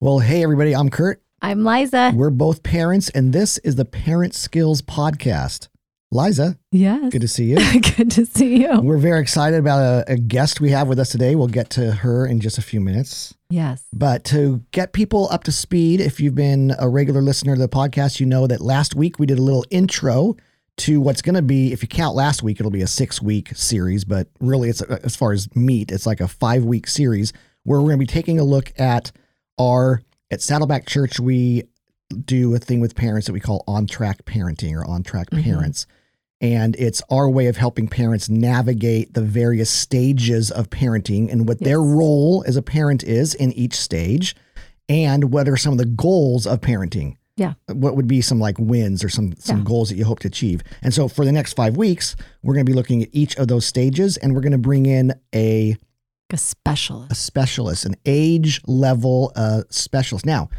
Well, hey, everybody, I'm Kurt. I'm Liza. We're both parents, and this is the Parent Skills Podcast. Liza, Yes. good to see you. Good to see you. We're very excited about a, a guest we have with us today. We'll get to her in just a few minutes. Yes. But to get people up to speed, if you've been a regular listener to the podcast, you know that last week we did a little intro to what's going to be, if you count last week, it'll be a six week series, but really, it's uh, as far as meat, it's like a five week series where we're going to be taking a look at our, at Saddleback Church, we do a thing with parents that we call on track parenting or on track Mhm. parents. And it's our way of helping parents navigate the various stages of parenting and what their role as a parent is in each stage and what are some of the goals of parenting. Yeah. What would be some like wins or some some Yeah. goals that you hope to achieve. And so for the next 5 weeks, we're going to be looking at each of those stages and we're going to bring in a A specialist. a specialist, an age level uh, specialist. Now,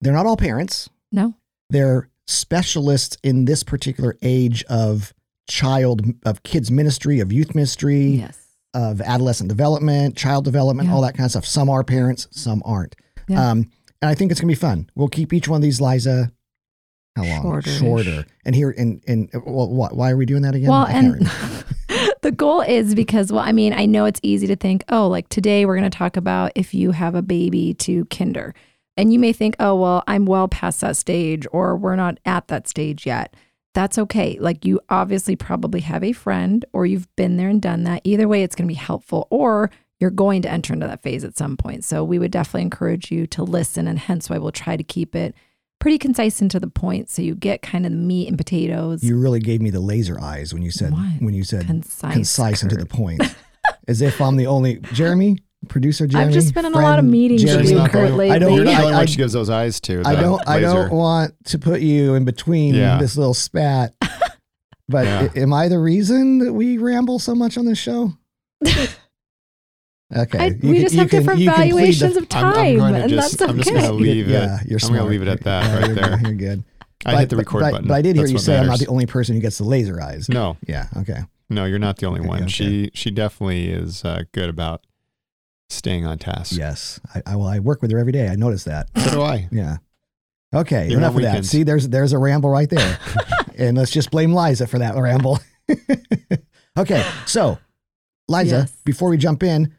they're not all parents. No. They're specialists in this particular age of child, of kids ministry, of youth ministry, Yes. of adolescent development, child development, Yeah. all that kind of stuff. Some are parents, some aren't. Yeah. Um, and I think it's gonna be fun. We'll keep each one of these, Liza. How long? Shorter-ish. Shorter. And here, and and well, why, why are we doing that again? Well, I can't and remember. the goal is because, well, I mean, I know it's easy to think, oh, like today we're going to talk about if you have a baby to kinder. And you may think, oh, well, I'm well past that stage or we're not at that stage yet. That's okay. Like you obviously probably have a friend or you've been there and done that. Either way, it's going to be helpful or you're going to enter into that phase at some point. So we would definitely encourage you to listen. And hence why we'll try to keep it pretty concise and to the point. So you get kind of the meat and potatoes. you really gave me the laser eyes when you said What? when you said concise. concise and to the point, as if I'm the only Jeremy producer. Jeremy, I've just been in a lot of meetings Jeremy. with She's you, not the Kurt, only- I don't- You're not the I- I- one she gives those eyes to. I don't. I don't want to put you in between Yeah. this little spat. But Yeah. am I the reason that we ramble so much on this show? Okay, I, you we can- just you have can- different you can plead the- valuations of I'm- I'm time, going to and just- that's I'm just gonna leave it- Yeah, you're I'm gonna leave it at that right you're there. You're good. I But- hit the record but, button. But I did hear That's you what say I'm not the only person who gets the laser eyes. No, Yeah. Okay. no, you're not the only Okay, one. okay. She she definitely is uh, good about staying on task. Yes. I, I well, I work with her every day. I notice that. So do I. Yeah. Okay. Even enough on of that. See, there's there's a ramble right there, and let's just blame Liza for that ramble. okay. So, Liza, Yes. before we jump in,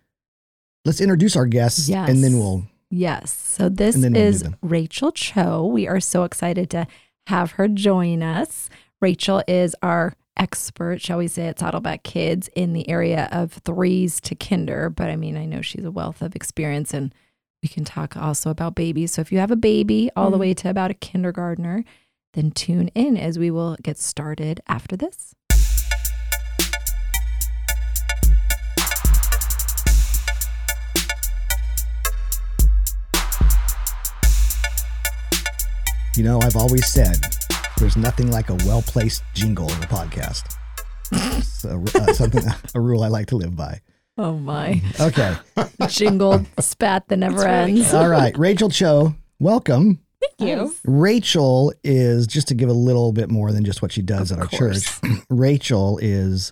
let's introduce our guests, Yes. and then we'll. Yes. So this And we'll is. Rachel Cho. We are so excited to have her join us. Rachel is our expert, shall we say, at Saddleback Kids in the area of threes to kinder. But I mean, I know she's a wealth of experience and we can talk also about babies. So if you have a baby all the Mm-hmm. way to about a kindergartner, then tune in as we will get started after this. You know, I've always said there's nothing like a well placed jingle in a podcast. It's a, uh, something, a rule I like to live by. Oh my. Okay. Jingled spat that never really ends. All right. Rachel Cho, welcome. Thank you. Rachel is just to give a little bit more than just what she does Of at our course. church. Rachel is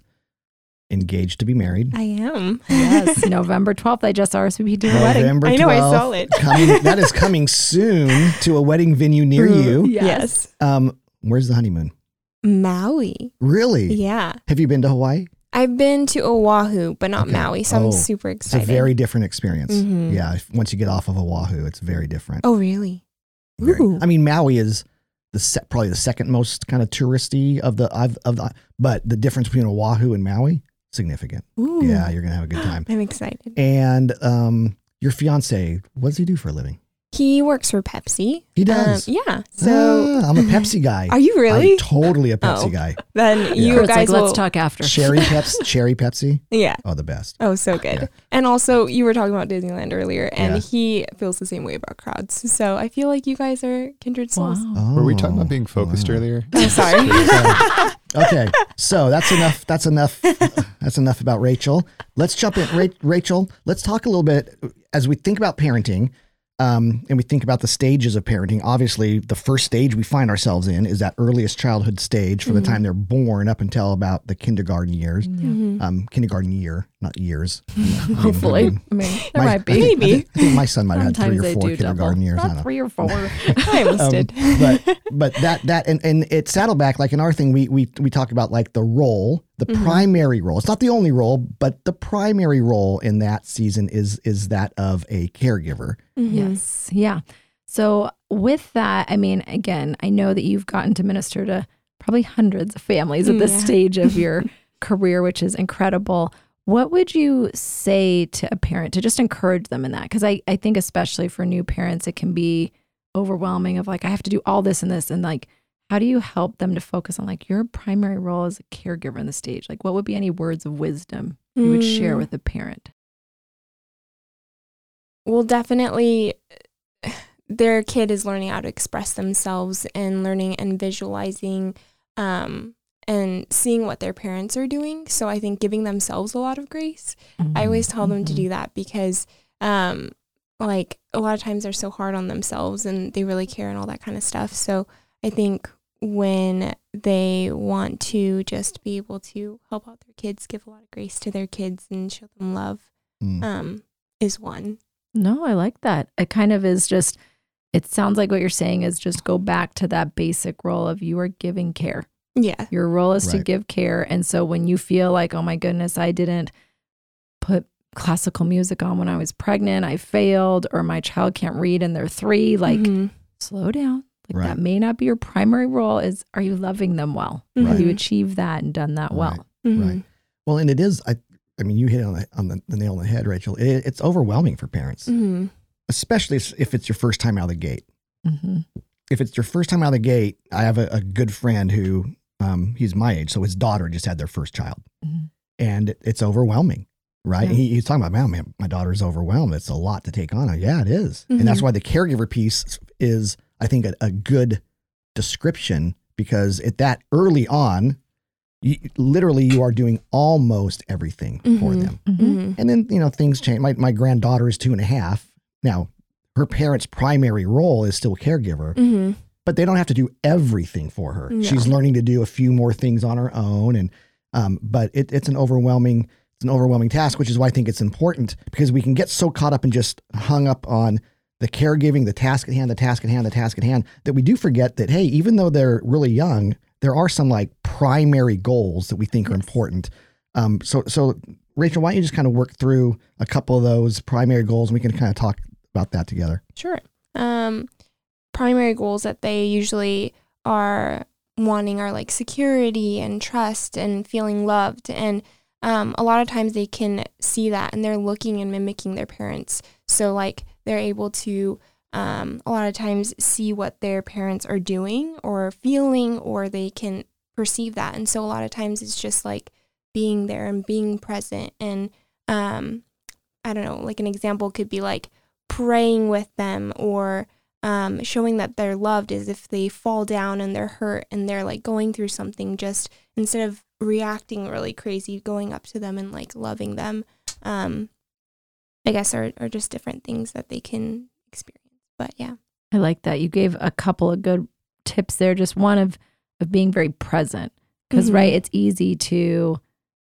engaged to be married. I am. Yes, November 12th, I just RSVP'd to the wedding. November I know, I saw it. Coming, that is coming soon to a wedding venue near you. Yes. Um, where's the honeymoon? Maui. Really? Yeah. Have you been to Hawaii? I've been to Oahu, but not Okay. Maui, so Oh, I'm super excited. It's a excited. very different experience. Mhm. Yeah. if- Once you get off of Oahu, it's very different. oh, really? Very- Ooh. I mean, Maui is the se- probably the second most kind of touristy of the of, of the, but the difference between Oahu and Maui significant. Ooh. Yeah, you're gonna have a good time. I'm excited. And um, your fiance, what does he do for a living? He works for Pepsi. He does. Um, yeah. So, Ah, I'm a Pepsi guy. are you really? I'm totally a Pepsi Oh. guy. then you Kurt's guys like, will. let's talk after. Cherry Pepsi, cherry Pepsi. Yeah. Oh, the best. Oh, so good. Yeah. And also, you were talking about Disneyland earlier, and Yeah. he feels the same way about crowds. So I feel like you guys are kindred souls. Wow. Oh, Were we talking about being focused wow. earlier? Oh, sorry. okay, so that's enough. That's enough. That's enough about Rachel. Let's jump in. Ra- Rachel, let's talk a little bit as we think about parenting. Um, and we think about the stages of parenting. Obviously, the first stage we find ourselves in is that earliest childhood stage from the time they're born up until about the kindergarten years, Mhm. um, kindergarten year. Not years. Hopefully, I mean, I mean, there my- might I be. think- Maybe. I think my son might have had Sometimes three they or four do double. kindergarten years. I Not don't know. three or four. I almost Um, did. but but that that and and it's Saddleback like in our thing we we we talk about like the role the Mhm. primary role it's not the only role but the primary role in that season is is that of a caregiver Mhm. Yes. Yeah. So with that, I mean, again, I know that you've gotten to minister to probably hundreds of families at this Yeah. stage of your career, which is incredible. What would you say to a parent to just encourage them in that? Because I, I think especially for new parents, it can be overwhelming of like, I have to do all this and this. And like, how do you help them to focus on like your primary role as a caregiver in the stage? Like what would be any words of wisdom you would share Mm. with a parent? well definitely their kid is learning how to express themselves and learning and visualizing um, and seeing what their parents are doing so i think giving themselves a lot of grace i always tell them to do that because um, like a lot of times they're so hard on themselves and they really care and all that kind of stuff so i think when they want to just be able to help out their kids give a lot of grace to their kids and show them love Mm. um, is one No, I like that. It kind of is just, it sounds like what you're saying is just go back to that basic role of you are giving care. Yeah Your role is to give care. And so when you feel like, oh my goodness, I didn't put classical music on when I was pregnant, I failed, or my child can't read and they're three, like Mhm. slow down. Like Right. that may not be your primary role is are you loving them well? Right. Have you achieved that and done that well? Mhm. Right. well and it is i i mean you hit on the on the, the nail on the head rachel it, it's overwhelming for parents Mhm. especially if, if it's your first time out of the gate hmm if it's your first time out of the gate i have a, a good friend who um he's my age so his daughter just had their first child Mhm. and it's overwhelming right Yeah. he, he's talking about man, man my daughter's overwhelmed it's a lot to take on yeah it is. and that's Mhm. why the caregiver piece is i think a, a good description because at that early on you, literally you are doing almost everything for Mhm. them Mhm. Mhm. and then you know things change my, my granddaughter is two and a half now her parents primary role is still caregiver. But they don't have to do everything for her. No. She's learning to do a few more things on her own, and um, but it, it's an overwhelming it's an overwhelming task, which is why I think it's important because we can get so caught up and just hung up on the caregiving, the task at hand, the task at hand, the task at hand that we do forget that hey, even though they're really young, there are some like primary goals that we think are important. Um, so so Rachel, why don't you just kind of work through a couple of those primary goals, and we can kind of talk about that together. Sure. Um, primary goals that they usually are wanting are like security and trust and feeling loved. And um, a lot of times they can see that and they're looking and mimicking their parents. So, like, they're able to um, a lot of times see what their parents are doing or feeling, or they can perceive that. And so, a lot of times it's just like being there and being present. And um, I don't know, like, an example could be like, praying with them or um, showing that they're loved is if they fall down and they're hurt and they're like going through something just instead of reacting really crazy going up to them and like loving them um, i guess are, are just different things that they can experience but yeah I like that. You gave a couple of good tips there. Just one of of being very present. Because Mhm. right, it's easy to,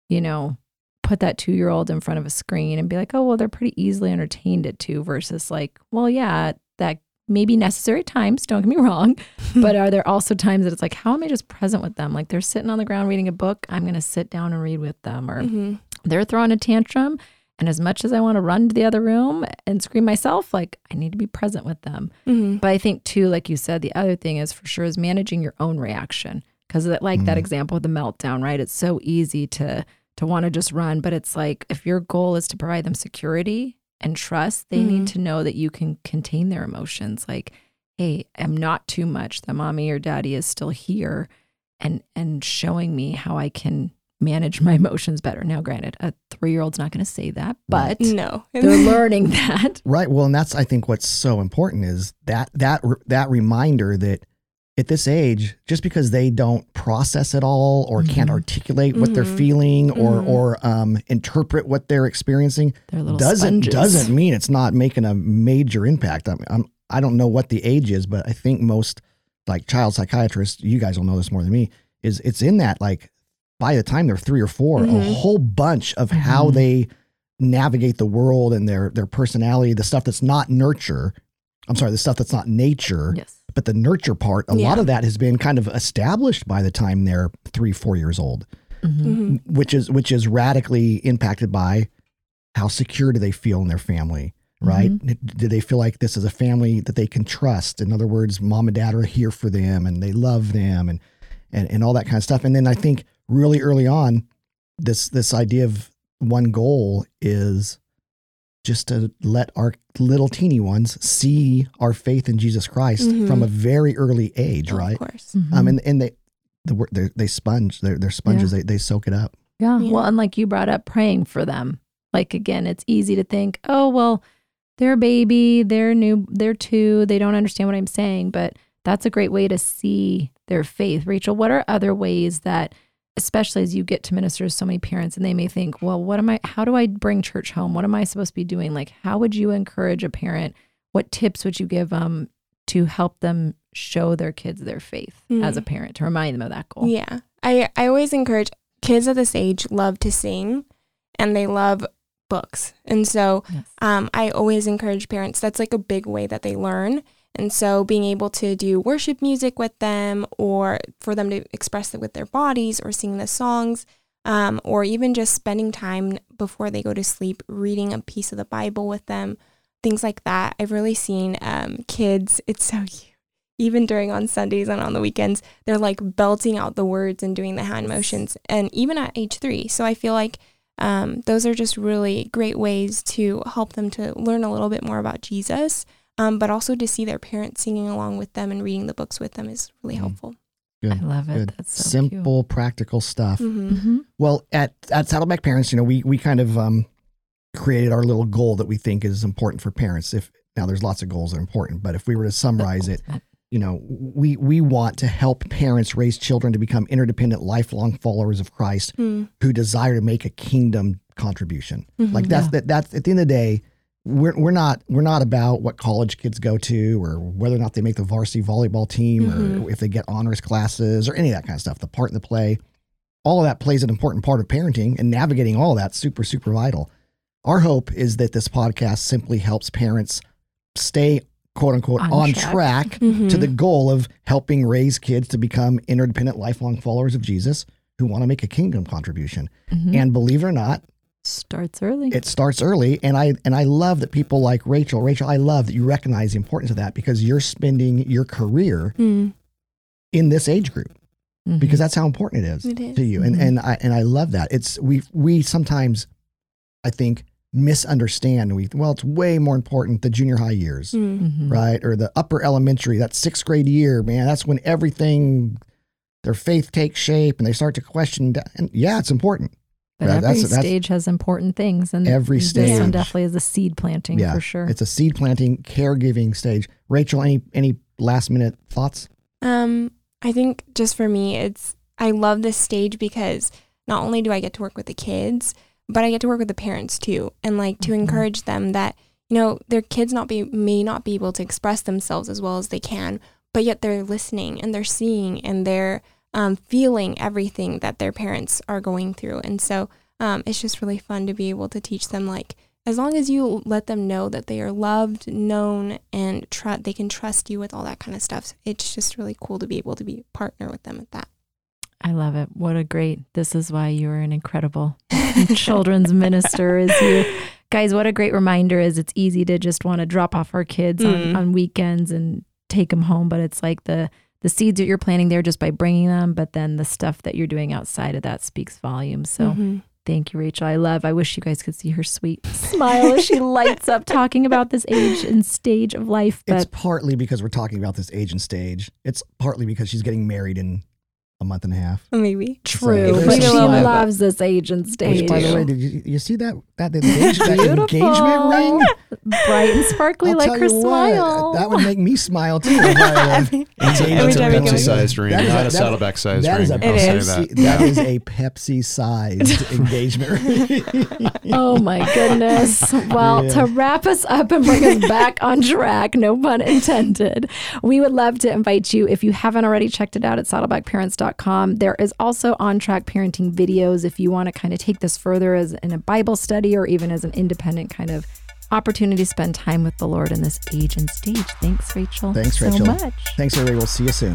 you know, put that two year old in front of a screen and be like, oh well, they're pretty easily entertained at two versus like, well, yeah, that may be necessary at times, don't get me wrong. but are there also times that it's like, how am I just present with them? Like they're sitting on the ground reading a book, I'm gonna sit down and read with them. Or Mhm. they're throwing a tantrum. And as much as I want to run to the other room and scream myself, like I need to be present with them. Mhm. But I think too, like you said, the other thing is for sure is managing your own reaction. Because like that Mm. example of the meltdown, right? It's so easy to to want to just run, but it's like if your goal is to provide them security and trust, they need Mhm. to know that you can contain their emotions. Like, hey, I'm not too much. That mommy or daddy is still here, and and showing me how I can manage my emotions better. Now, granted, a three year old's not going to say that, but no they're learning that. Right. Well, and that's I think what's so important is that that that reminder that at this age, just because they don't process it all or can't Mhm. articulate what they're Mhm. feeling or Mhm. or um, interpret what they're experiencing, They're doesn't sponges. doesn't mean it's not making a major impact. I'm, I'm I don't know what the age is, but I think most like child psychiatrists, you guys will know this more than me, is it's in that like by the time they're three or 4 a Mhm. whole bunch of how Mhm. they navigate the world and their their personality, the stuff that's not nurture. I'm sorry, the stuff that's not nature, Yes. But the nurture part, a lot of that has been kind of established by the time they're three, four years old, Mhm. Mhm. which is which is radically impacted by how secure do they feel in their family, right? Do they feel like this is a family that they can trust? In other words, mom and dad are here for them and they love them and and, and all that kind of stuff. And then I think really early on, this this idea of one goal is just to let our little teeny ones see our faith in Jesus Christ Mhm. from a very early age, Of right? Of course. Mhm. Um, and and they the word they they sponge they're, they're sponges they they soak it up. Yeah. Yeah. Well, and like you brought up praying for them. Like again, it's easy to think, oh, well, they're a baby, they're new, they're two, they don't understand what I'm saying. But that's a great way to see their faith. Rachel, what are other ways that, especially as you get to minister to so many parents and they may think, well, what am I, how do I bring church home? What am I supposed to be doing? Like, how would you encourage a parent? What tips would you give them to help them show their kids their faith as a parent to remind them of that goal? Yeah. I, I always encourage kids at this age love to sing and they love books. And so Yes. um, I always encourage parents, that's like a big way that they learn. And so being able to do worship music with them or for them to express it with their bodies or sing the songs um, or even just spending time before they go to sleep reading a piece of the Bible with them, things like that. I've really seen um, kids, it's so cute. Even during on Sundays and on the weekends, they're like belting out the words and doing the hand motions, and even at age three. So I feel like um, those are just really great ways to help them to learn a little bit more about Jesus, um, but also to see their parents singing along with them and reading the books with them is really Mhm. helpful. I Good. love it. Good. That's so Simple, practical stuff. hmm Cute. Mhm. Well, at at Saddleback Parents, you know, we we kind of um, created our little goal that we think is important for parents. If now there's lots of goals that are important, but if we were to summarize it, you know, we we want to help parents raise children to become interdependent, lifelong followers of Christ Mm. who desire to make a kingdom contribution. Mhm. Like that's Yeah. that that's at the end of the day, we're we're not we're not about what college kids go to or whether or not they make the varsity volleyball team or Mhm. if they get honors classes or any of that kind of stuff. The part in the play, all of that plays an important part of parenting and navigating all that super super vital. Our hope is that this podcast simply helps parents stay quote unquote On on, track. track, Mhm. to the goal of helping raise kids to become interdependent lifelong followers of Jesus who want to make a kingdom contribution. Mhm. And believe it or not, starts early. it starts early and i and i love that people like rachel rachel i love that you recognize the importance of that because you're spending your career Mm. in this age group Mhm. because that's how important it is It is. to you and Mhm. and i and i love that it's we we sometimes i think misunderstand we well it's way more important the junior high years Mm. Mhm. right or the upper elementary that sixth grade year man that's when everything their faith takes shape and they start to question and yeah it's important But Right, every that's- that's- stage has important things, and Every this one stage. definitely is a seed planting Yeah, for sure. It's a seed planting, caregiving stage. Rachel, any any last minute thoughts? Um, I think just for me, it's I love this stage because not only do I get to work with the kids, but I get to work with the parents too, and like to Mhm. encourage them that you know their kids not be may not be able to express themselves as well as they can, but yet they're listening and they're seeing and they're um, feeling everything that their parents are going through, and so um, it's just really fun to be able to teach them like as long as you let them know that they are loved, known, and tr- they can trust you with all that kind of stuff. It's just really cool to be able to be partner with them at that. I love it. What a great. This is why you're an incredible children's minister. Is you guys? What a great reminder! Is it's easy to just want to drop off our kids on, Mm. on weekends and take them home, but it's like the the seeds that you're planting there just by bringing them, but then the stuff that you're doing outside of that speaks volumes. So Mhm. Thank you, Rachel. I love. I wish you guys could see her sweet smile as she lights up talking about this age and stage of life. It's partly because we're talking about this age and stage. It's partly because she's getting married in a month and a half. maybe. true, there's but she smile. loves this age and stage. Which, by the way, did you, you see that that, engage, that engagement ring? bright and sparkly I'll like her you what, smile. that would make me smile too. I had Every That's a, that's a time we ring. go- Pepsi sized ring, That is not a- a, Saddleback sized ring. is a I'll It say is. that. Pepsi, that is a Pepsi sized engagement ring. Oh my goodness. Well, Yeah. to wrap us up and bring us back on track, no pun intended, we would love to invite you, if you haven't already checked it out at saddlebackparents.com ontrackparenting.com. There is also on track parenting videos if you want to kind of take this further as in a Bible study or even as an independent kind of opportunity to spend time with the Lord in this age and stage. Thanks, Rachel. Thanks, so Rachel. much. Thanks, everybody. We'll see you soon.